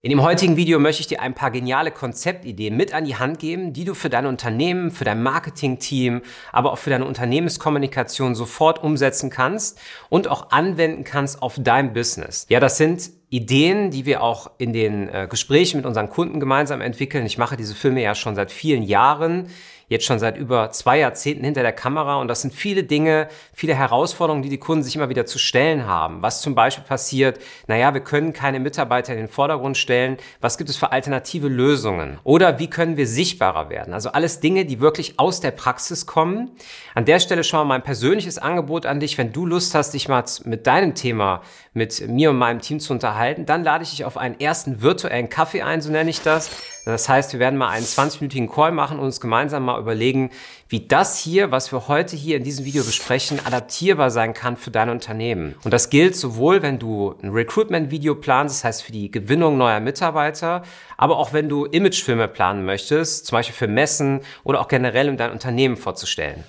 In dem heutigen Video möchte ich dir ein paar geniale Konzeptideen mit an die Hand geben, die du für dein Unternehmen, für dein Marketingteam, aber auch für deine Unternehmenskommunikation sofort umsetzen kannst und auch anwenden kannst auf dein Business. Ja, das sind Ideen, die wir auch in den äh, Gesprächen mit unseren Kunden gemeinsam entwickeln. Ich mache diese Filme ja schon seit vielen Jahren jetzt schon seit über zwei Jahrzehnten hinter der Kamera und das sind viele Dinge, viele Herausforderungen, die die Kunden sich immer wieder zu stellen haben. Was zum Beispiel passiert, naja, wir können keine Mitarbeiter in den Vordergrund stellen. Was gibt es für alternative Lösungen? Oder wie können wir sichtbarer werden? Also alles Dinge, die wirklich aus der Praxis kommen. An der Stelle schon mal mein persönliches Angebot an dich. Wenn du Lust hast, dich mal mit deinem Thema mit mir und meinem Team zu unterhalten, dann lade ich dich auf einen ersten virtuellen Kaffee ein, so nenne ich das. Das heißt, wir werden mal einen 20-minütigen Call machen und uns gemeinsam mal überlegen, wie das hier, was wir heute hier in diesem Video besprechen, adaptierbar sein kann für dein Unternehmen. Und das gilt sowohl, wenn du ein Recruitment-Video planst, das heißt für die Gewinnung neuer Mitarbeiter, aber auch wenn du Imagefilme planen möchtest, zum Beispiel für Messen oder auch generell, um dein Unternehmen vorzustellen.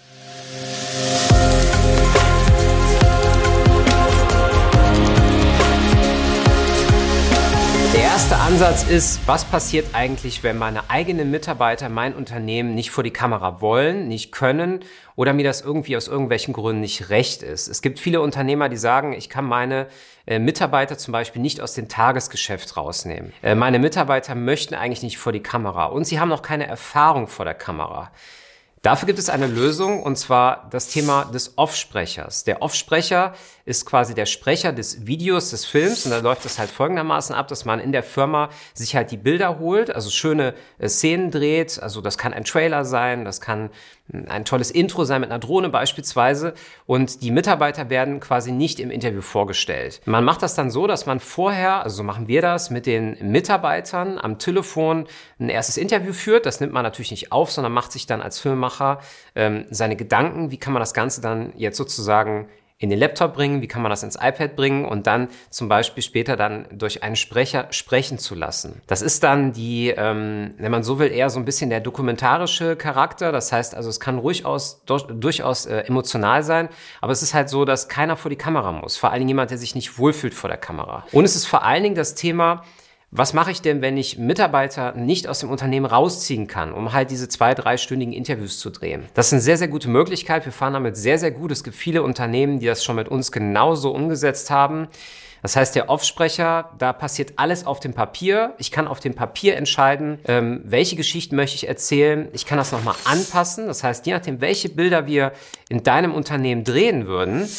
Erste Ansatz ist, was passiert eigentlich, wenn meine eigenen Mitarbeiter mein Unternehmen nicht vor die Kamera wollen, nicht können oder mir das irgendwie aus irgendwelchen Gründen nicht recht ist. Es gibt viele Unternehmer, die sagen, ich kann meine äh, Mitarbeiter zum Beispiel nicht aus dem Tagesgeschäft rausnehmen. Äh, meine Mitarbeiter möchten eigentlich nicht vor die Kamera und sie haben noch keine Erfahrung vor der Kamera. Dafür gibt es eine Lösung und zwar das Thema des Offsprechers. Der Offsprecher ist quasi der Sprecher des Videos, des Films und da läuft es halt folgendermaßen ab, dass man in der Firma sich halt die Bilder holt, also schöne äh, Szenen dreht, also das kann ein Trailer sein, das kann ein tolles Intro sein mit einer Drohne beispielsweise und die Mitarbeiter werden quasi nicht im Interview vorgestellt. Man macht das dann so, dass man vorher, also so machen wir das, mit den Mitarbeitern am Telefon ein erstes Interview führt. Das nimmt man natürlich nicht auf, sondern macht sich dann als Filmemacher ähm, seine Gedanken, wie kann man das Ganze dann jetzt sozusagen in den Laptop bringen, wie kann man das ins iPad bringen und dann zum Beispiel später dann durch einen Sprecher sprechen zu lassen. Das ist dann die, ähm, wenn man so will, eher so ein bisschen der dokumentarische Charakter. Das heißt also, es kann ruhig aus, durchaus äh, emotional sein, aber es ist halt so, dass keiner vor die Kamera muss. Vor allen Dingen jemand, der sich nicht wohlfühlt vor der Kamera. Und es ist vor allen Dingen das Thema, was mache ich denn, wenn ich Mitarbeiter nicht aus dem Unternehmen rausziehen kann, um halt diese zwei, dreistündigen Interviews zu drehen? Das ist eine sehr, sehr gute Möglichkeit. Wir fahren damit sehr, sehr gut. Es gibt viele Unternehmen, die das schon mit uns genauso umgesetzt haben. Das heißt, der Offsprecher, da passiert alles auf dem Papier. Ich kann auf dem Papier entscheiden, ähm, welche Geschichten möchte ich erzählen. Ich kann das nochmal anpassen. Das heißt, je nachdem, welche Bilder wir in deinem Unternehmen drehen würden,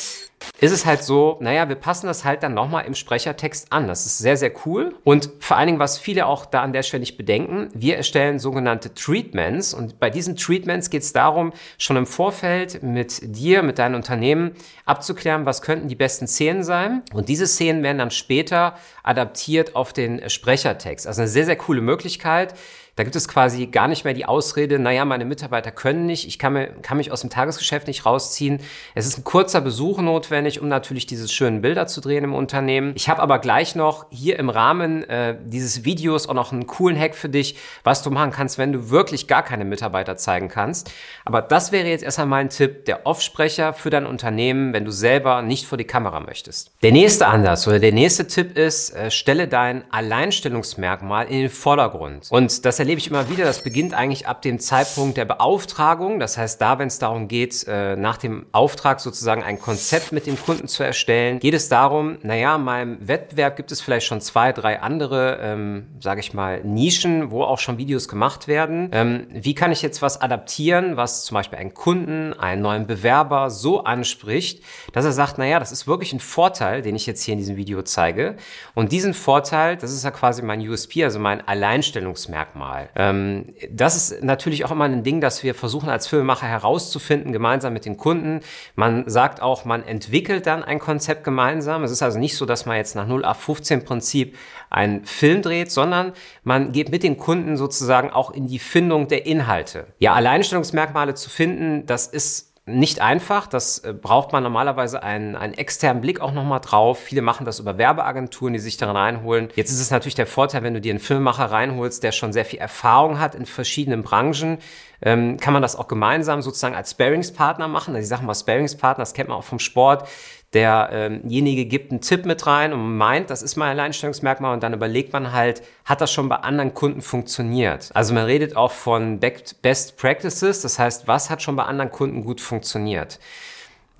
ist es halt so, naja, wir passen das halt dann nochmal im Sprechertext an. Das ist sehr, sehr cool. Und vor allen Dingen, was viele auch da an der Stelle nicht bedenken, wir erstellen sogenannte Treatments. Und bei diesen Treatments geht es darum, schon im Vorfeld mit dir, mit deinem Unternehmen abzuklären, was könnten die besten Szenen sein. Und diese Szenen werden dann später adaptiert auf den Sprechertext. Also eine sehr, sehr coole Möglichkeit. Da gibt es quasi gar nicht mehr die Ausrede, naja, meine Mitarbeiter können nicht, ich kann, mir, kann mich aus dem Tagesgeschäft nicht rausziehen. Es ist ein kurzer Besuch notwendig, um natürlich diese schönen Bilder zu drehen im Unternehmen. Ich habe aber gleich noch hier im Rahmen äh, dieses Videos auch noch einen coolen Hack für dich, was du machen kannst, wenn du wirklich gar keine Mitarbeiter zeigen kannst. Aber das wäre jetzt erstmal mein Tipp, der Offsprecher für dein Unternehmen, wenn du selber nicht vor die Kamera möchtest. Der nächste Ansatz oder der nächste Tipp ist, äh, stelle dein Alleinstellungsmerkmal in den Vordergrund. Und das erlebe ich immer wieder. Das beginnt eigentlich ab dem Zeitpunkt der Beauftragung. Das heißt, da, wenn es darum geht, äh, nach dem Auftrag sozusagen ein Konzept mit dem Kunden zu erstellen, geht es darum, naja, in meinem Wettbewerb gibt es vielleicht schon zwei, drei andere, ähm, sage ich mal, Nischen, wo auch schon Videos gemacht werden. Ähm, wie kann ich jetzt was adaptieren, was zum Beispiel einen Kunden, einen neuen Bewerber so anspricht, dass er sagt, naja, das ist wirklich ein Vorteil, den ich jetzt hier in diesem Video zeige. Und diesen Vorteil, das ist ja quasi mein USP, also mein Alleinstellungsmerkmal. Mal. Ähm, das ist natürlich auch immer ein Ding, dass wir versuchen als Filmemacher herauszufinden, gemeinsam mit den Kunden. Man sagt auch, man entwickelt dann ein Konzept gemeinsam. Es ist also nicht so, dass man jetzt nach 0 auf 15 Prinzip einen Film dreht, sondern man geht mit den Kunden sozusagen auch in die Findung der Inhalte. Ja, Alleinstellungsmerkmale zu finden, das ist nicht einfach. Das äh, braucht man normalerweise einen, einen externen Blick auch nochmal drauf. Viele machen das über Werbeagenturen, die sich daran reinholen. Jetzt ist es natürlich der Vorteil, wenn du dir einen Filmemacher reinholst, der schon sehr viel Erfahrung hat in verschiedenen Branchen, ähm, kann man das auch gemeinsam sozusagen als Sparingspartner machen. Also ich sage mal Sparingspartner, das kennt man auch vom Sport derjenige ähm gibt einen Tipp mit rein und meint, das ist mein Alleinstellungsmerkmal und dann überlegt man halt, hat das schon bei anderen Kunden funktioniert? Also man redet auch von Best Practices, das heißt, was hat schon bei anderen Kunden gut funktioniert?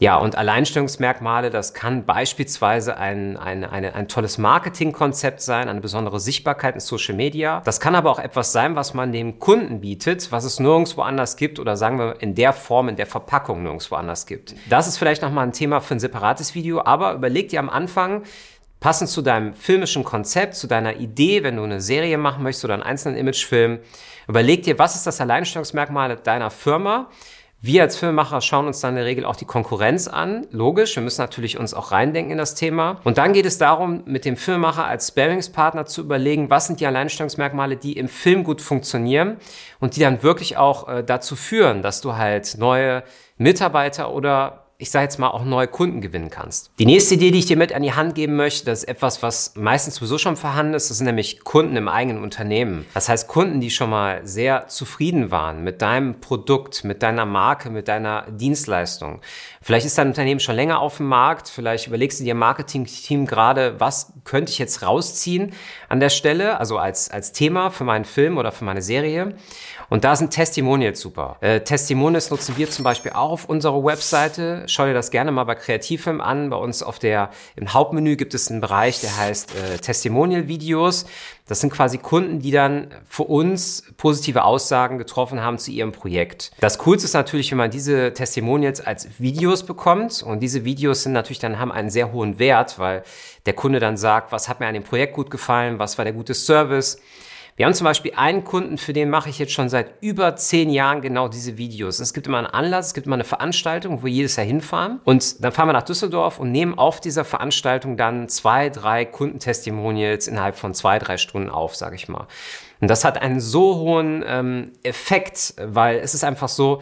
Ja, und Alleinstellungsmerkmale, das kann beispielsweise ein, ein, eine, ein tolles Marketingkonzept sein, eine besondere Sichtbarkeit in Social Media. Das kann aber auch etwas sein, was man dem Kunden bietet, was es nirgendwo anders gibt oder sagen wir in der Form, in der Verpackung nirgendwo anders gibt. Das ist vielleicht nochmal ein Thema für ein separates Video, aber überleg dir am Anfang, passend zu deinem filmischen Konzept, zu deiner Idee, wenn du eine Serie machen möchtest oder einen einzelnen Imagefilm, überleg dir, was ist das Alleinstellungsmerkmal deiner Firma? Wir als Filmemacher schauen uns dann in der Regel auch die Konkurrenz an. Logisch, wir müssen natürlich uns auch reindenken in das Thema. Und dann geht es darum, mit dem Filmemacher als Sparingspartner zu überlegen, was sind die Alleinstellungsmerkmale, die im Film gut funktionieren und die dann wirklich auch äh, dazu führen, dass du halt neue Mitarbeiter oder ich sage jetzt mal, auch neue Kunden gewinnen kannst. Die nächste Idee, die ich dir mit an die Hand geben möchte, das ist etwas, was meistens sowieso schon vorhanden ist. Das sind nämlich Kunden im eigenen Unternehmen. Das heißt, Kunden, die schon mal sehr zufrieden waren mit deinem Produkt, mit deiner Marke, mit deiner Dienstleistung. Vielleicht ist dein Unternehmen schon länger auf dem Markt. Vielleicht überlegst du dir im Marketing-Team gerade, was könnte ich jetzt rausziehen an der Stelle, also als, als Thema für meinen Film oder für meine Serie. Und da sind Testimonials super. Äh, Testimonials nutzen wir zum Beispiel auch auf unserer Webseite. Schau dir das gerne mal bei Kreativfilm an. Bei uns auf der, im Hauptmenü gibt es einen Bereich, der heißt äh, Testimonial-Videos. Das sind quasi Kunden, die dann für uns positive Aussagen getroffen haben zu ihrem Projekt. Das Coolste ist natürlich, wenn man diese Testimonials als Videos bekommt. Und diese Videos sind natürlich dann, haben einen sehr hohen Wert, weil der Kunde dann sagt, was hat mir an dem Projekt gut gefallen, was war der gute Service, wir haben zum Beispiel einen Kunden, für den mache ich jetzt schon seit über zehn Jahren genau diese Videos. Es gibt immer einen Anlass, es gibt immer eine Veranstaltung, wo wir jedes Jahr hinfahren. Und dann fahren wir nach Düsseldorf und nehmen auf dieser Veranstaltung dann zwei, drei Kundentestimonials innerhalb von zwei, drei Stunden auf, sage ich mal. Und das hat einen so hohen ähm, Effekt, weil es ist einfach so,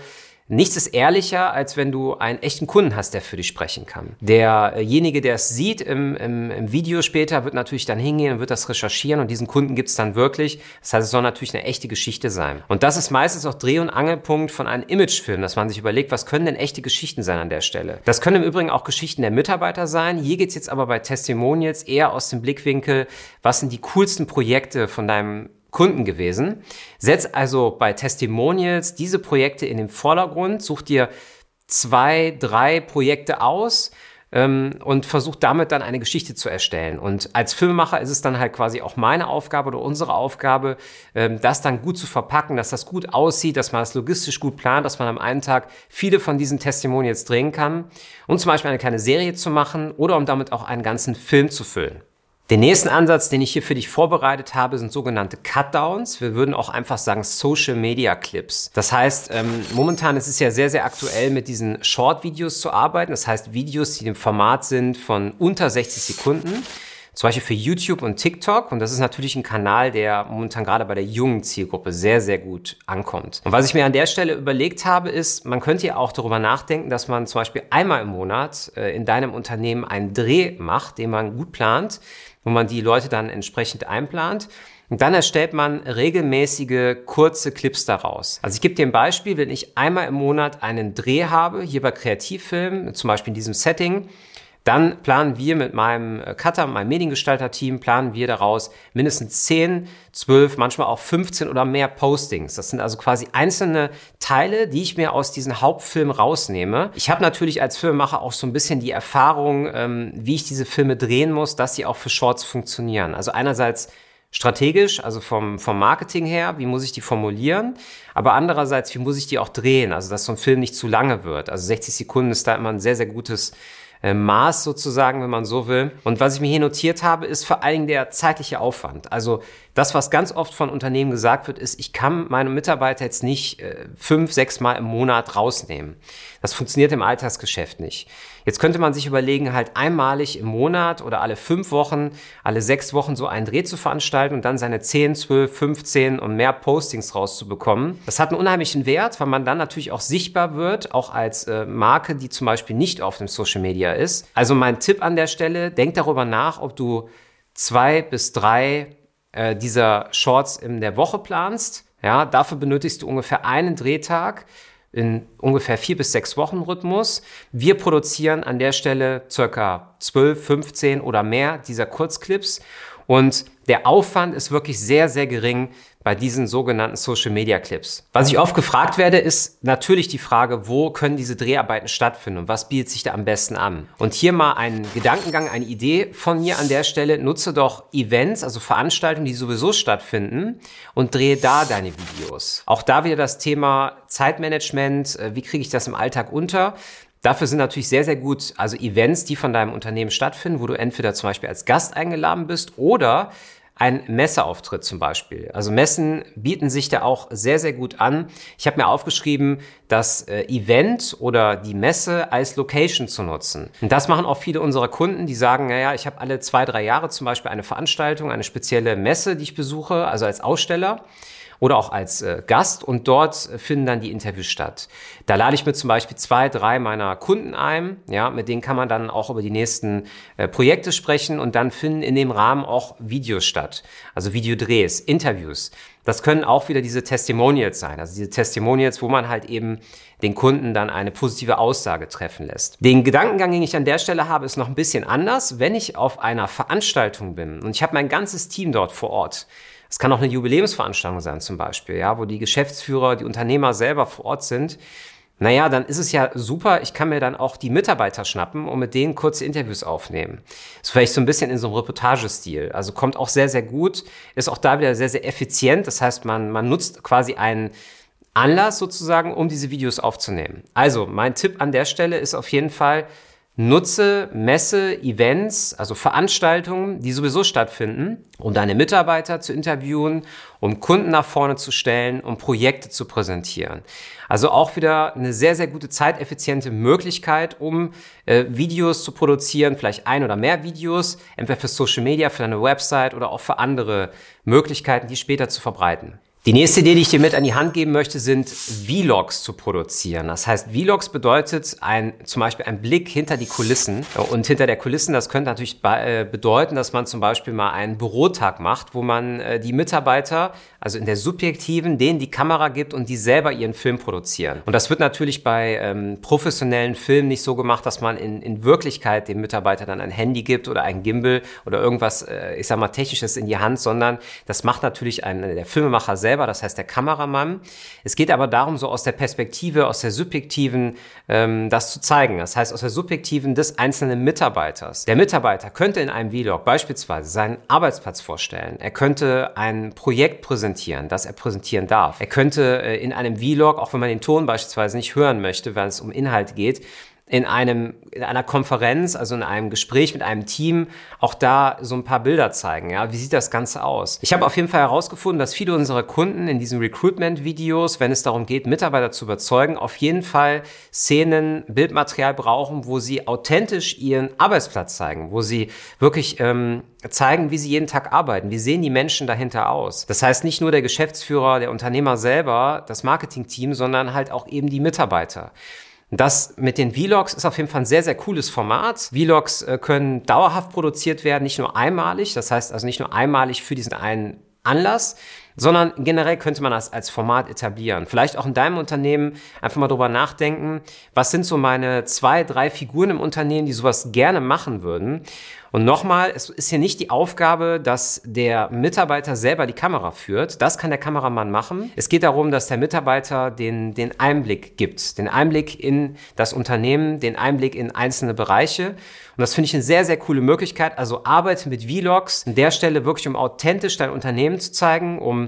Nichts ist ehrlicher, als wenn du einen echten Kunden hast, der für dich sprechen kann. Derjenige, der es sieht im, im, im Video später, wird natürlich dann hingehen und wird das recherchieren und diesen Kunden gibt es dann wirklich. Das heißt, es soll natürlich eine echte Geschichte sein. Und das ist meistens auch Dreh- und Angelpunkt von einem Imagefilm, dass man sich überlegt, was können denn echte Geschichten sein an der Stelle. Das können im Übrigen auch Geschichten der Mitarbeiter sein. Hier geht's jetzt aber bei Testimonials eher aus dem Blickwinkel, was sind die coolsten Projekte von deinem Kunden gewesen. Setz also bei Testimonials diese Projekte in den Vordergrund, such dir zwei, drei Projekte aus ähm, und versuch damit dann eine Geschichte zu erstellen. Und als Filmemacher ist es dann halt quasi auch meine Aufgabe oder unsere Aufgabe, ähm, das dann gut zu verpacken, dass das gut aussieht, dass man das logistisch gut plant, dass man am einen Tag viele von diesen Testimonials drehen kann und zum Beispiel eine kleine Serie zu machen oder um damit auch einen ganzen Film zu füllen. Den nächsten Ansatz, den ich hier für dich vorbereitet habe, sind sogenannte Cutdowns. Wir würden auch einfach sagen Social Media Clips. Das heißt, ähm, momentan ist es ja sehr, sehr aktuell, mit diesen Short-Videos zu arbeiten. Das heißt, Videos, die im Format sind von unter 60 Sekunden. Zum Beispiel für YouTube und TikTok. Und das ist natürlich ein Kanal, der momentan gerade bei der jungen Zielgruppe sehr, sehr gut ankommt. Und was ich mir an der Stelle überlegt habe, ist, man könnte ja auch darüber nachdenken, dass man zum Beispiel einmal im Monat äh, in deinem Unternehmen einen Dreh macht, den man gut plant wo man die Leute dann entsprechend einplant. Und dann erstellt man regelmäßige kurze Clips daraus. Also ich gebe dir ein Beispiel, wenn ich einmal im Monat einen Dreh habe, hier bei Kreativfilmen, zum Beispiel in diesem Setting, dann planen wir mit meinem äh, Cutter, meinem Mediengestalter-Team, planen wir daraus mindestens 10, 12, manchmal auch 15 oder mehr Postings. Das sind also quasi einzelne Teile, die ich mir aus diesen Hauptfilmen rausnehme. Ich habe natürlich als Filmemacher auch so ein bisschen die Erfahrung, ähm, wie ich diese Filme drehen muss, dass sie auch für Shorts funktionieren. Also einerseits strategisch, also vom, vom Marketing her, wie muss ich die formulieren, aber andererseits, wie muss ich die auch drehen, also dass so ein Film nicht zu lange wird. Also 60 Sekunden ist da immer ein sehr, sehr gutes äh, Maß sozusagen, wenn man so will. Und was ich mir hier notiert habe, ist vor allen Dingen der zeitliche Aufwand. Also das, was ganz oft von Unternehmen gesagt wird, ist, ich kann meine Mitarbeiter jetzt nicht äh, fünf, sechs Mal im Monat rausnehmen. Das funktioniert im Alltagsgeschäft nicht. Jetzt könnte man sich überlegen, halt einmalig im Monat oder alle fünf Wochen, alle sechs Wochen so einen Dreh zu veranstalten und dann seine 10, 12, 15 und mehr Postings rauszubekommen. Das hat einen unheimlichen Wert, weil man dann natürlich auch sichtbar wird, auch als äh, Marke, die zum Beispiel nicht auf dem Social Media ist. Also mein Tipp an der Stelle, denk darüber nach, ob du zwei bis drei äh, dieser Shorts in der Woche planst. Ja, dafür benötigst du ungefähr einen Drehtag. in ungefähr vier bis sechs Wochen Rhythmus. Wir produzieren an der Stelle circa 12, 15 oder mehr dieser Kurzclips und der Aufwand ist wirklich sehr, sehr gering bei diesen sogenannten Social Media Clips. Was ich oft gefragt werde, ist natürlich die Frage, wo können diese Dreharbeiten stattfinden und was bietet sich da am besten an? Und hier mal ein Gedankengang, eine Idee von mir an der Stelle. Nutze doch Events, also Veranstaltungen, die sowieso stattfinden und drehe da deine Videos. Auch da wieder das Thema Zeitmanagement. Äh, wie kriege ich das im Alltag unter? Dafür sind natürlich sehr, sehr gut, also Events, die von deinem Unternehmen stattfinden, wo du entweder zum Beispiel als Gast eingeladen bist oder ein Messeauftritt zum Beispiel. Also Messen bieten sich da auch sehr, sehr gut an. Ich habe mir aufgeschrieben, das äh, Event oder die Messe als Location zu nutzen. Und das machen auch viele unserer Kunden, die sagen, naja, ich habe alle zwei, drei Jahre zum Beispiel eine Veranstaltung, eine spezielle Messe, die ich besuche, also als Aussteller oder auch als äh, Gast und dort finden dann die Interviews statt. Da lade ich mir zum Beispiel zwei, drei meiner Kunden ein, ja, mit denen kann man dann auch über die nächsten äh, Projekte sprechen und dann finden in dem Rahmen auch Videos statt, also Videodrehs, Interviews. Das können auch wieder diese Testimonials sein, also diese Testimonials, wo man halt eben den Kunden dann eine positive Aussage treffen lässt. Den Gedankengang, den ich an der Stelle habe, ist noch ein bisschen anders. Wenn ich auf einer Veranstaltung bin und ich habe mein ganzes Team dort vor Ort, es kann auch eine Jubiläumsveranstaltung sein zum Beispiel, ja, wo die Geschäftsführer, die Unternehmer selber vor Ort sind. Naja, dann ist es ja super. Ich kann mir dann auch die Mitarbeiter schnappen und mit denen kurze Interviews aufnehmen. ist vielleicht so ein bisschen in so einem Reportagestil. Also kommt auch sehr, sehr gut. Ist auch da wieder sehr, sehr effizient. Das heißt, man, man nutzt quasi einen Anlass sozusagen, um diese Videos aufzunehmen. Also mein Tipp an der Stelle ist auf jeden Fall, Nutze Messe, Events, also Veranstaltungen, die sowieso stattfinden, um deine Mitarbeiter zu interviewen, um Kunden nach vorne zu stellen, um Projekte zu präsentieren. Also auch wieder eine sehr, sehr gute zeiteffiziente Möglichkeit, um äh, Videos zu produzieren, vielleicht ein oder mehr Videos, entweder für Social Media, für deine Website oder auch für andere Möglichkeiten, die später zu verbreiten. Die nächste Idee, die ich dir mit an die Hand geben möchte, sind Vlogs zu produzieren. Das heißt, Vlogs bedeutet ein, zum Beispiel ein Blick hinter die Kulissen. Und hinter der Kulissen, das könnte natürlich äh, bedeuten, dass man zum Beispiel mal einen Bürotag macht, wo man äh, die Mitarbeiter, also in der subjektiven, denen die Kamera gibt und die selber ihren Film produzieren. Und das wird natürlich bei ähm, professionellen Filmen nicht so gemacht, dass man in, in Wirklichkeit dem Mitarbeiter dann ein Handy gibt oder ein Gimbal oder irgendwas, äh, ich sag mal, technisches in die Hand, sondern das macht natürlich ein, der Filmemacher selber selber, das heißt der Kameramann. Es geht aber darum, so aus der Perspektive, aus der subjektiven, ähm, das zu zeigen. Das heißt, aus der subjektiven des einzelnen Mitarbeiters. Der Mitarbeiter könnte in einem Vlog beispielsweise seinen Arbeitsplatz vorstellen. Er könnte ein Projekt präsentieren, das er präsentieren darf. Er könnte äh, in einem Vlog, auch wenn man den Ton beispielsweise nicht hören möchte, wenn es um Inhalt geht, in einem, in einer Konferenz, also in einem Gespräch mit einem Team, auch da so ein paar Bilder zeigen. Ja, wie sieht das Ganze aus? Ich habe auf jeden Fall herausgefunden, dass viele unserer Kunden in diesen Recruitment-Videos, wenn es darum geht, Mitarbeiter zu überzeugen, auf jeden Fall Szenen, Bildmaterial brauchen, wo sie authentisch ihren Arbeitsplatz zeigen, wo sie wirklich ähm, zeigen, wie sie jeden Tag arbeiten. Wie sehen die Menschen dahinter aus? Das heißt nicht nur der Geschäftsführer, der Unternehmer selber, das Marketingteam, sondern halt auch eben die Mitarbeiter. Das mit den Vlogs ist auf jeden Fall ein sehr, sehr cooles Format. Vlogs äh, können dauerhaft produziert werden, nicht nur einmalig. Das heißt also nicht nur einmalig für diesen einen Anlass, sondern generell könnte man das als Format etablieren. Vielleicht auch in deinem Unternehmen einfach mal drüber nachdenken, was sind so meine zwei, drei Figuren im Unternehmen, die sowas gerne machen würden. Und nochmal, es ist hier nicht die Aufgabe, dass der Mitarbeiter selber die Kamera führt. Das kann der Kameramann machen. Es geht darum, dass der Mitarbeiter den, den Einblick gibt. Den Einblick in das Unternehmen, den Einblick in einzelne Bereiche. Und das finde ich eine sehr, sehr coole Möglichkeit. Also arbeite mit Vlogs an der Stelle wirklich, um authentisch dein Unternehmen zu zeigen, um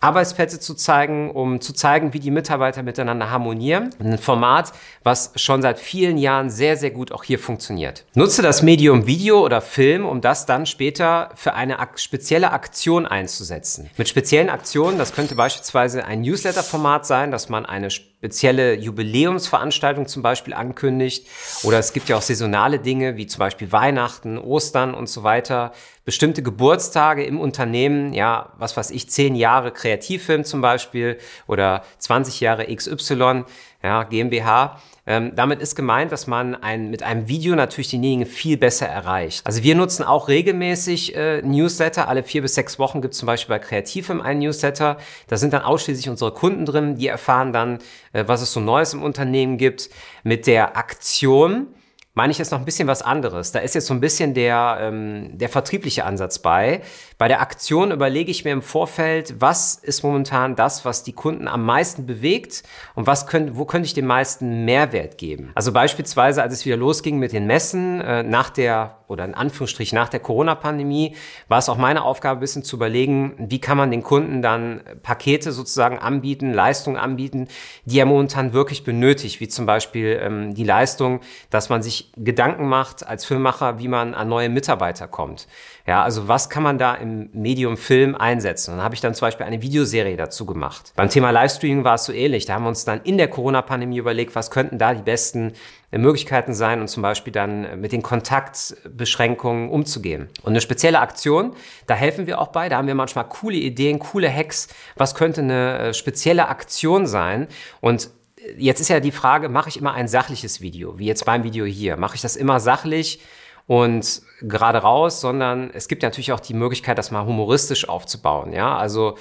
Arbeitsplätze zu zeigen, um zu zeigen, wie die Mitarbeiter miteinander harmonieren. Ein Format, was schon seit vielen Jahren sehr, sehr gut auch hier funktioniert. Nutze das Medium Video oder Film, um das dann später für eine spezielle Aktion einzusetzen. Mit speziellen Aktionen, das könnte beispielsweise ein Newsletter-Format sein, dass man eine spezielle Jubiläumsveranstaltung zum Beispiel ankündigt. Oder es gibt ja auch saisonale Dinge wie zum Beispiel Weihnachten, Ostern und so weiter. Bestimmte Geburtstage im Unternehmen, ja, was weiß ich, zehn Jahre Kreativfilm zum Beispiel oder 20 Jahre XY, ja, GmbH. Ähm, damit ist gemeint, dass man ein, mit einem Video natürlich diejenigen viel besser erreicht. Also wir nutzen auch regelmäßig äh, Newsletter. Alle vier bis sechs Wochen gibt es zum Beispiel bei Kreativem einen Newsletter. Da sind dann ausschließlich unsere Kunden drin. Die erfahren dann, äh, was es so Neues im Unternehmen gibt. Mit der Aktion meine ich jetzt noch ein bisschen was anderes. Da ist jetzt so ein bisschen der, ähm, der vertriebliche Ansatz bei. Bei der Aktion überlege ich mir im Vorfeld, was ist momentan das, was die Kunden am meisten bewegt und was können, wo könnte ich den meisten Mehrwert geben. Also beispielsweise, als es wieder losging mit den Messen, äh, nach der, oder in Anführungsstrichen nach der Corona-Pandemie, war es auch meine Aufgabe, ein bisschen zu überlegen, wie kann man den Kunden dann Pakete sozusagen anbieten, Leistungen anbieten, die er momentan wirklich benötigt, wie zum Beispiel ähm, die Leistung, dass man sich Gedanken macht als Filmemacher, wie man an neue Mitarbeiter kommt. Ja, also was kann man da im Medium Film einsetzen? Und dann habe ich dann zum Beispiel eine Videoserie dazu gemacht. Beim Thema Livestreaming war es so ähnlich. Da haben wir uns dann in der Corona-Pandemie überlegt, was könnten da die besten äh, Möglichkeiten sein und zum Beispiel dann äh, mit den Kontaktbeschränkungen umzugehen. Und eine spezielle Aktion, da helfen wir auch bei. Da haben wir manchmal coole Ideen, coole Hacks. Was könnte eine äh, spezielle Aktion sein? Und jetzt ist ja die Frage, mache ich immer ein sachliches Video, wie jetzt beim Video hier? Mache ich das immer sachlich? und gerade raus, sondern es gibt ja natürlich auch die Möglichkeit, das mal humoristisch aufzubauen. Ja, also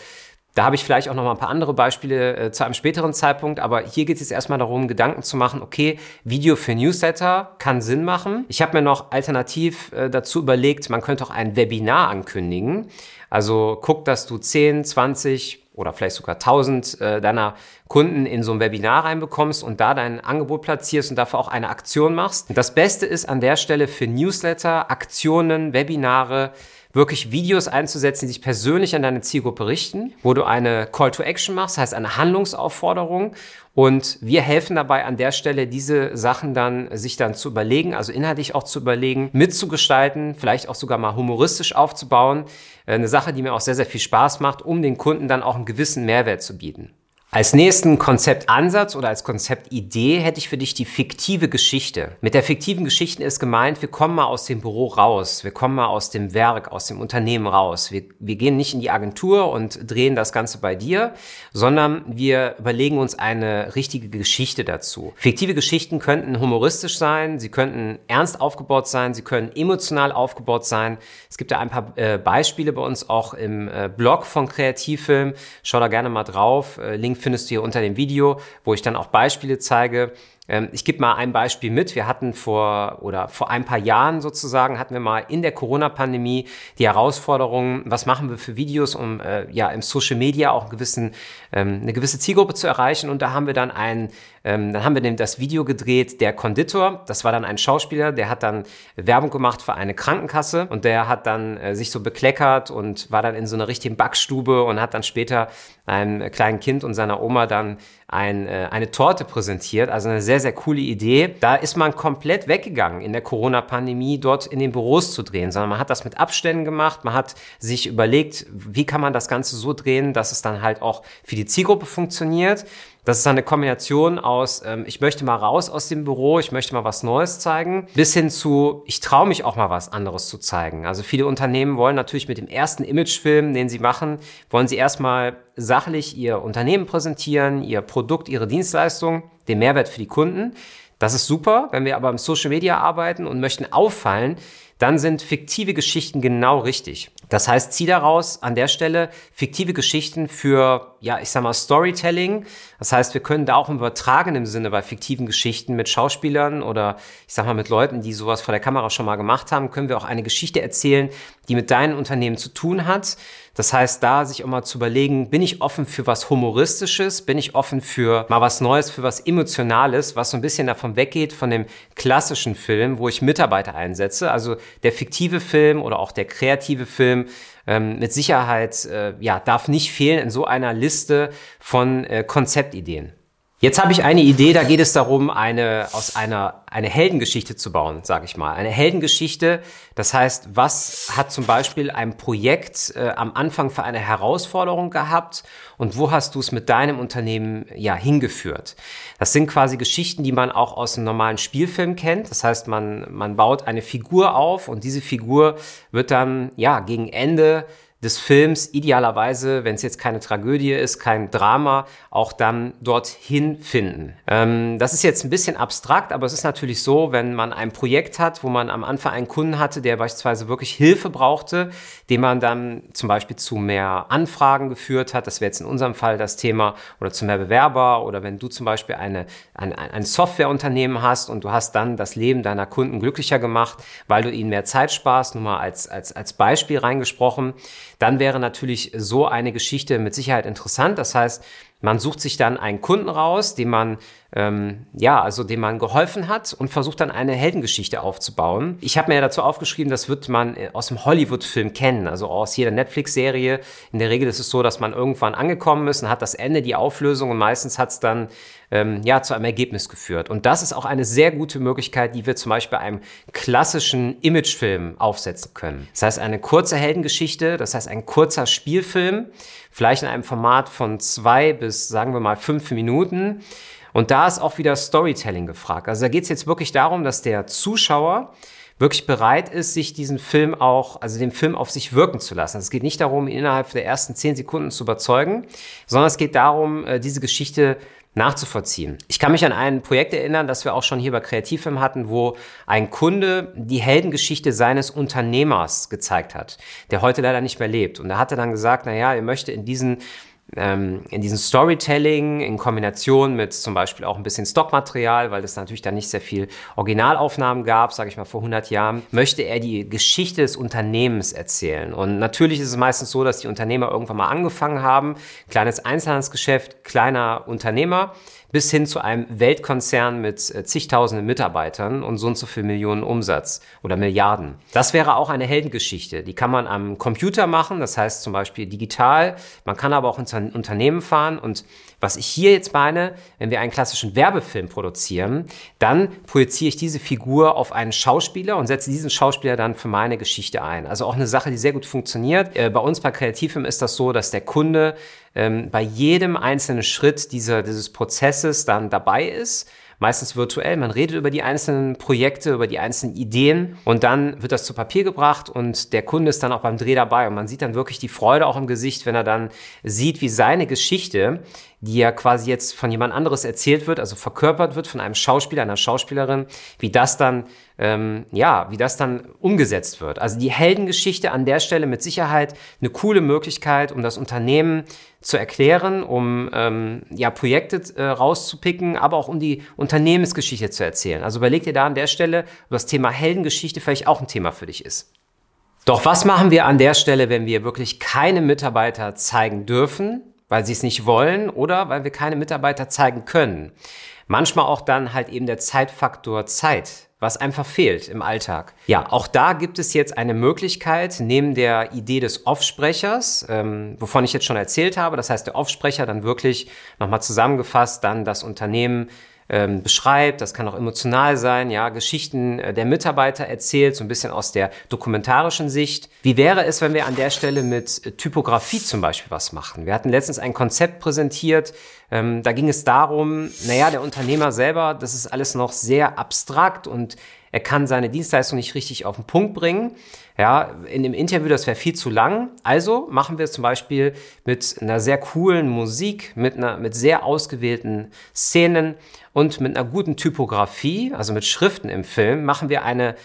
da habe ich vielleicht auch noch mal ein paar andere Beispiele äh, zu einem späteren Zeitpunkt, aber hier geht es jetzt erstmal darum, Gedanken zu machen, okay, Video für Newsletter kann Sinn machen. Ich habe mir noch alternativ äh, dazu überlegt, man könnte auch ein Webinar ankündigen. Also guck, dass du 10, 20 oder vielleicht sogar 1000 äh, deiner Kunden in so ein Webinar reinbekommst und da dein Angebot platzierst und dafür auch eine Aktion machst. das Beste ist an der Stelle für Newsletter, Aktionen, Webinare, wirklich Videos einzusetzen, die sich persönlich an deine Zielgruppe richten, wo du eine Call to Action machst, heißt eine Handlungsaufforderung. Und wir helfen dabei an der Stelle, diese Sachen dann sich dann zu überlegen, also inhaltlich auch zu überlegen, mitzugestalten, vielleicht auch sogar mal humoristisch aufzubauen. Äh, eine Sache, die mir auch sehr, sehr viel Spaß macht, um den Kunden dann auch einen gewissen Mehrwert zu bieten. Als nächsten Konzeptansatz oder als Konzeptidee hätte ich für dich die fiktive Geschichte. Mit der fiktiven Geschichte ist gemeint, wir kommen mal aus dem Büro raus, wir kommen mal aus dem Werk, aus dem Unternehmen raus. Wir, wir gehen nicht in die Agentur und drehen das Ganze bei dir, sondern wir überlegen uns eine richtige Geschichte dazu. Fiktive Geschichten könnten humoristisch sein, sie könnten ernst aufgebaut sein, sie können emotional aufgebaut sein. Es gibt da ein paar äh, Beispiele bei uns auch im äh, Blog von Kreativfilm. Schau da gerne mal drauf. Äh, Link findest du hier unter dem Video, wo ich dann auch Beispiele zeige, ähm, ich gebe mal ein Beispiel mit. Wir hatten vor oder vor ein paar Jahren sozusagen hatten wir mal in der Corona-Pandemie die Herausforderung, was machen wir für Videos, um äh, ja im Social Media auch einen gewissen, ähm, eine gewisse Zielgruppe zu erreichen. Und da haben wir dann ein, ähm, dann haben wir das Video gedreht, der Konditor. Das war dann ein Schauspieler, der hat dann Werbung gemacht für eine Krankenkasse und der hat dann äh, sich so bekleckert und war dann in so einer richtigen Backstube und hat dann später einem kleinen Kind und seiner Oma dann ein, äh, eine Torte präsentiert. Also eine sehr, sehr coole Idee. Da ist man komplett weggegangen in der Corona-Pandemie, dort in den Büros zu drehen, sondern man hat das mit Abständen gemacht. Man hat sich überlegt, wie kann man das Ganze so drehen, dass es dann halt auch für die Zielgruppe funktioniert. Das ist eine Kombination aus, ähm, ich möchte mal raus aus dem Büro, ich möchte mal was Neues zeigen, bis hin zu, ich traue mich auch mal was anderes zu zeigen. Also viele Unternehmen wollen natürlich mit dem ersten Imagefilm, den sie machen, wollen sie erstmal sachlich ihr Unternehmen präsentieren, ihr Produkt, ihre Dienstleistung, den Mehrwert für die Kunden. Das ist super. Wenn wir aber im Social Media arbeiten und möchten auffallen, dann sind fiktive Geschichten genau richtig. Das heißt, zieh daraus an der Stelle fiktive Geschichten für, ja, ich sag mal, Storytelling. Das heißt, wir können da auch im übertragenen Sinne bei fiktiven Geschichten mit Schauspielern oder ich sag mal mit Leuten, die sowas vor der Kamera schon mal gemacht haben, können wir auch eine Geschichte erzählen, die mit deinem Unternehmen zu tun hat. Das heißt, da sich auch mal zu überlegen, bin ich offen für was Humoristisches? Bin ich offen für mal was Neues, für was Emotionales, was so ein bisschen davon weggeht von dem klassischen Film, wo ich Mitarbeiter einsetze? Also der fiktive Film oder auch der kreative Film ähm, mit Sicherheit äh, ja, darf nicht fehlen in so einer Liste von äh, Konzeptideen. Jetzt habe ich eine Idee, da geht es darum, eine aus einer eine Heldengeschichte zu bauen, sage ich mal. Eine Heldengeschichte, das heißt, was hat zum Beispiel ein Projekt äh, am Anfang für eine Herausforderung gehabt und wo hast du es mit deinem Unternehmen ja hingeführt? Das sind quasi Geschichten, die man auch aus einem normalen Spielfilm kennt. Das heißt, man man baut eine Figur auf und diese Figur wird dann ja gegen Ende des Films idealerweise, wenn es jetzt keine Tragödie ist, kein Drama, auch dann dorthin finden. Ähm, das ist jetzt ein bisschen abstrakt, aber es ist natürlich so, wenn man ein Projekt hat, wo man am Anfang einen Kunden hatte, der beispielsweise wirklich Hilfe brauchte, den man dann zum Beispiel zu mehr Anfragen geführt hat, das wäre jetzt in unserem Fall das Thema, oder zu mehr Bewerber, oder wenn du zum Beispiel eine, ein, ein Softwareunternehmen hast und du hast dann das Leben deiner Kunden glücklicher gemacht, weil du ihnen mehr Zeit sparst, nur mal als, als, als Beispiel reingesprochen, dann wäre natürlich so eine Geschichte mit Sicherheit interessant. Das heißt, man sucht sich dann einen Kunden raus, dem man ähm, ja, also dem man geholfen hat und versucht dann eine Heldengeschichte aufzubauen. Ich habe mir ja dazu aufgeschrieben, das wird man äh, aus dem Hollywood-Film kennen, also aus jeder Netflix-Serie. In der Regel ist es so, dass man irgendwann angekommen ist und hat das Ende, die Auflösung und meistens hat es dann ähm, ja zu einem Ergebnis geführt. Und das ist auch eine sehr gute Möglichkeit, die wir zum Beispiel einem klassischen Imagefilm aufsetzen können. Das heißt, eine kurze Heldengeschichte, das heißt ein kurzer Spielfilm, vielleicht in einem Format von zwei bis sagen wir mal fünf Minuten und da ist auch wieder Storytelling gefragt. Also da geht es jetzt wirklich darum, dass der Zuschauer wirklich bereit ist, sich diesen Film auch, also den Film auf sich wirken zu lassen. Es geht nicht darum, ihn innerhalb der ersten zehn Sekunden zu überzeugen, sondern es geht darum, äh, diese Geschichte nachzuvollziehen. Ich kann mich an ein Projekt erinnern, das wir auch schon hier bei Kreativfilm hatten, wo ein Kunde die Heldengeschichte seines Unternehmers gezeigt hat, der heute leider nicht mehr lebt. Und er hatte dann gesagt, na ja, er möchte in diesen ähm, in diesem Storytelling in Kombination mit zum Beispiel auch ein bisschen Stockmaterial, weil es natürlich dann nicht sehr viel Originalaufnahmen gab, sage ich mal vor 100 Jahren, möchte er die Geschichte des Unternehmens erzählen. Und natürlich ist es meistens so, dass die Unternehmer irgendwann mal angefangen haben, kleines Einzelhandelsgeschäft, kleiner Unternehmer, bis hin zu einem Weltkonzern mit äh, zigtausenden Mitarbeitern und so und so viel Millionen Umsatz oder Milliarden. Das wäre auch eine Heldengeschichte. Die kann man am Computer machen, das heißt zum Beispiel digital. Man kann aber auch ins Unternehmen fahren und was ich hier jetzt meine, wenn wir einen klassischen Werbefilm produzieren, dann projiziere ich diese Figur auf einen Schauspieler und setze diesen Schauspieler dann für meine Geschichte ein. Also auch eine Sache, die sehr gut funktioniert. Äh, bei uns bei Kreativfilm ist das so, dass der Kunde ähm, bei jedem einzelnen Schritt dieser, dieses Prozesses dann dabei ist meistens virtuell. Man redet über die einzelnen Projekte, über die einzelnen Ideen und dann wird das zu Papier gebracht und der Kunde ist dann auch beim Dreh dabei und man sieht dann wirklich die Freude auch im Gesicht, wenn er dann sieht, wie seine Geschichte, die ja quasi jetzt von jemand anderes erzählt wird, also verkörpert wird von einem Schauspieler, einer Schauspielerin, wie das dann ähm, ja, wie das dann umgesetzt wird. Also die Heldengeschichte an der Stelle mit Sicherheit eine coole Möglichkeit, um das Unternehmen zu erklären, um ähm, ja, Projekte äh, rauszupicken, aber auch um die Unternehmensgeschichte zu erzählen. Also überleg dir da an der Stelle, ob das Thema Heldengeschichte vielleicht auch ein Thema für dich ist. Doch was machen wir an der Stelle, wenn wir wirklich keine Mitarbeiter zeigen dürfen, weil sie es nicht wollen oder weil wir keine Mitarbeiter zeigen können? Manchmal auch dann halt eben der Zeitfaktor Zeit was einfach fehlt im Alltag. Ja, auch da gibt es jetzt eine Möglichkeit, neben der Idee des Offsprechers, ähm, wovon ich jetzt schon erzählt habe, das heißt der Offsprecher dann wirklich nochmal zusammengefasst, dann das Unternehmen ähm, beschreibt, das kann auch emotional sein, ja, Geschichten äh, der Mitarbeiter erzählt, so ein bisschen aus der dokumentarischen Sicht. Wie wäre es, wenn wir an der Stelle mit äh, Typografie zum Beispiel was machen? Wir hatten letztens ein Konzept präsentiert, ähm, da ging es darum, naja, der Unternehmer selber, das ist alles noch sehr abstrakt und er kann seine Dienstleistung nicht richtig auf den Punkt bringen. Ja, in dem Interview, das wäre viel zu lang. Also machen wir es zum Beispiel mit einer sehr coolen Musik, mit einer, mit sehr ausgewählten Szenen und mit einer guten Typografie, also mit Schriften im Film, machen wir eine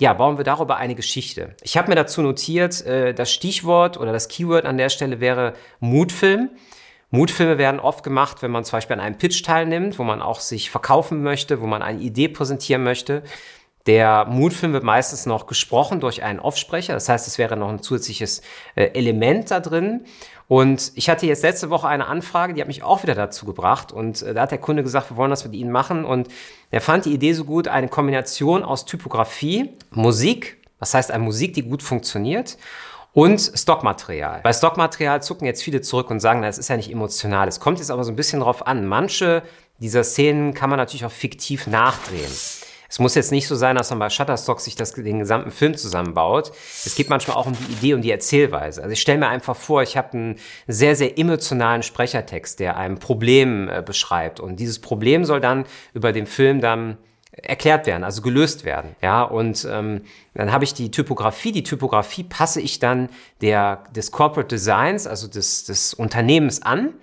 ja, bauen wir darüber eine Geschichte. Ich habe mir dazu notiert, äh, das Stichwort oder das Keyword an der Stelle wäre Mutfilm. Mutfilme werden oft gemacht, wenn man zum Beispiel an einem Pitch teilnimmt, wo man auch sich verkaufen möchte, wo man eine Idee präsentieren möchte. Der Mutfilm wird meistens noch gesprochen durch einen Offsprecher. Das heißt, es wäre noch ein zusätzliches äh, Element da drin. Und ich hatte jetzt letzte Woche eine Anfrage, die hat mich auch wieder dazu gebracht. Und äh, da hat der Kunde gesagt, wir wollen das mit Ihnen machen. Und er fand die Idee so gut, eine Kombination aus Typografie, Musik, das heißt eine Musik, die gut funktioniert, und Stockmaterial. Bei Stockmaterial zucken jetzt viele zurück und sagen, das ist ja nicht emotional. Es kommt jetzt aber so ein bisschen drauf an. Manche dieser Szenen kann man natürlich auch fiktiv nachdrehen. Es muss jetzt nicht so sein, dass man bei Shutterstock sich das, den gesamten Film zusammenbaut. Es geht manchmal auch um die Idee und die Erzählweise. Also ich stelle mir einfach vor, ich habe einen sehr, sehr emotionalen Sprechertext, der ein Problem äh, beschreibt. Und dieses Problem soll dann über den Film dann erklärt werden, also gelöst werden. Ja, und ähm, dann habe ich die Typografie. Die Typografie passe ich dann der, des Corporate Designs, also des, des Unternehmens an.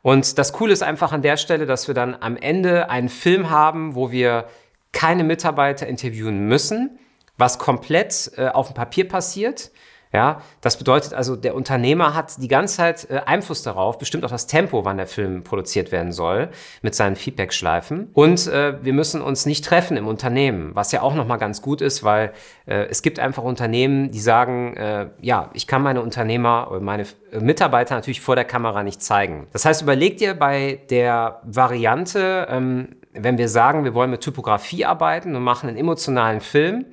Und das Coole ist einfach an der Stelle, dass wir dann am Ende einen Film haben, wo wir keine Mitarbeiter interviewen müssen, was komplett äh, auf dem Papier passiert. Ja, das bedeutet also, der Unternehmer hat die ganze Zeit äh, Einfluss darauf, bestimmt auch das Tempo, wann der Film produziert werden soll, mit seinen Feedback-Schleifen. Und äh, wir müssen uns nicht treffen im Unternehmen, was ja auch nochmal ganz gut ist, weil äh, es gibt einfach Unternehmen, die sagen, äh, ja, ich kann meine Unternehmer oder meine äh, Mitarbeiter natürlich vor der Kamera nicht zeigen. Das heißt, überleg dir bei der Variante, ähm, wenn wir sagen, wir wollen mit Typografie arbeiten und machen einen emotionalen Film,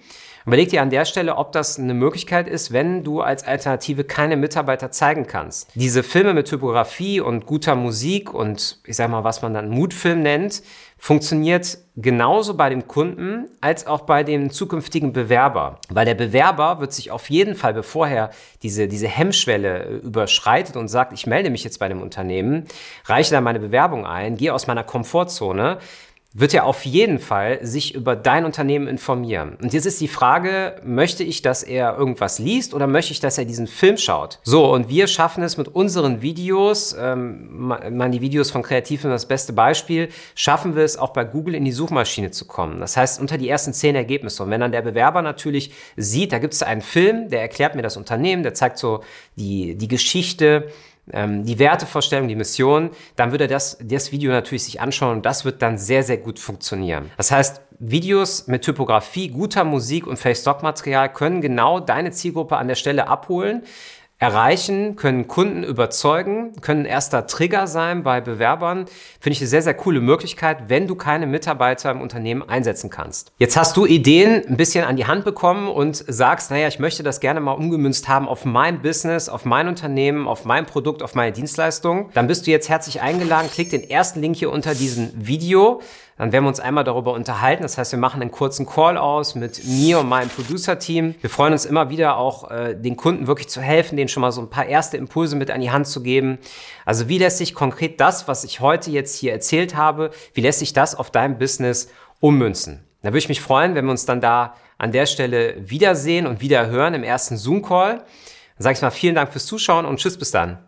Überleg dir an der Stelle, ob das eine Möglichkeit ist, wenn du als Alternative keine Mitarbeiter zeigen kannst. Diese Filme mit Typografie und guter Musik und ich sag mal, was man dann Mutfilm nennt, funktioniert genauso bei dem Kunden als auch bei dem zukünftigen Bewerber. Weil der Bewerber wird sich auf jeden Fall, bevor er diese, diese Hemmschwelle überschreitet und sagt, ich melde mich jetzt bei dem Unternehmen, reiche da meine Bewerbung ein, gehe aus meiner Komfortzone, wird er auf jeden Fall sich über dein Unternehmen informieren. Und jetzt ist die Frage, möchte ich, dass er irgendwas liest oder möchte ich, dass er diesen Film schaut? So, und wir schaffen es mit unseren Videos, ähm, man die Videos von Kreativen das beste Beispiel, schaffen wir es auch bei Google in die Suchmaschine zu kommen. Das heißt, unter die ersten zehn Ergebnisse. Und wenn dann der Bewerber natürlich sieht, da gibt es einen Film, der erklärt mir das Unternehmen, der zeigt so die, die Geschichte, ähm, die Wertevorstellung, die Mission, dann würde er das, das Video natürlich sich anschauen und das wird dann sehr, sehr gut funktionieren. Das heißt, Videos mit Typografie, guter Musik und Face-Stock-Material können genau deine Zielgruppe an der Stelle abholen erreichen, können Kunden überzeugen, können erster Trigger sein bei Bewerbern. Finde ich eine sehr, sehr coole Möglichkeit, wenn du keine Mitarbeiter im Unternehmen einsetzen kannst. Jetzt hast du Ideen ein bisschen an die Hand bekommen und sagst, naja, ich möchte das gerne mal umgemünzt haben auf mein Business, auf mein Unternehmen, auf mein Produkt, auf meine Dienstleistung. Dann bist du jetzt herzlich eingeladen. Klick den ersten Link hier unter diesem Video. Dann werden wir uns einmal darüber unterhalten. Das heißt, wir machen einen kurzen Call aus mit mir und meinem Producer-Team. Wir freuen uns immer wieder auch, äh, den Kunden wirklich zu helfen, denen schon mal so ein paar erste Impulse mit an die Hand zu geben. Also wie lässt sich konkret das, was ich heute jetzt hier erzählt habe, wie lässt sich das auf dein Business ummünzen? Da würde ich mich freuen, wenn wir uns dann da an der Stelle wiedersehen und wieder hören im ersten Zoom-Call. Dann sage ich mal vielen Dank fürs Zuschauen und tschüss bis dann.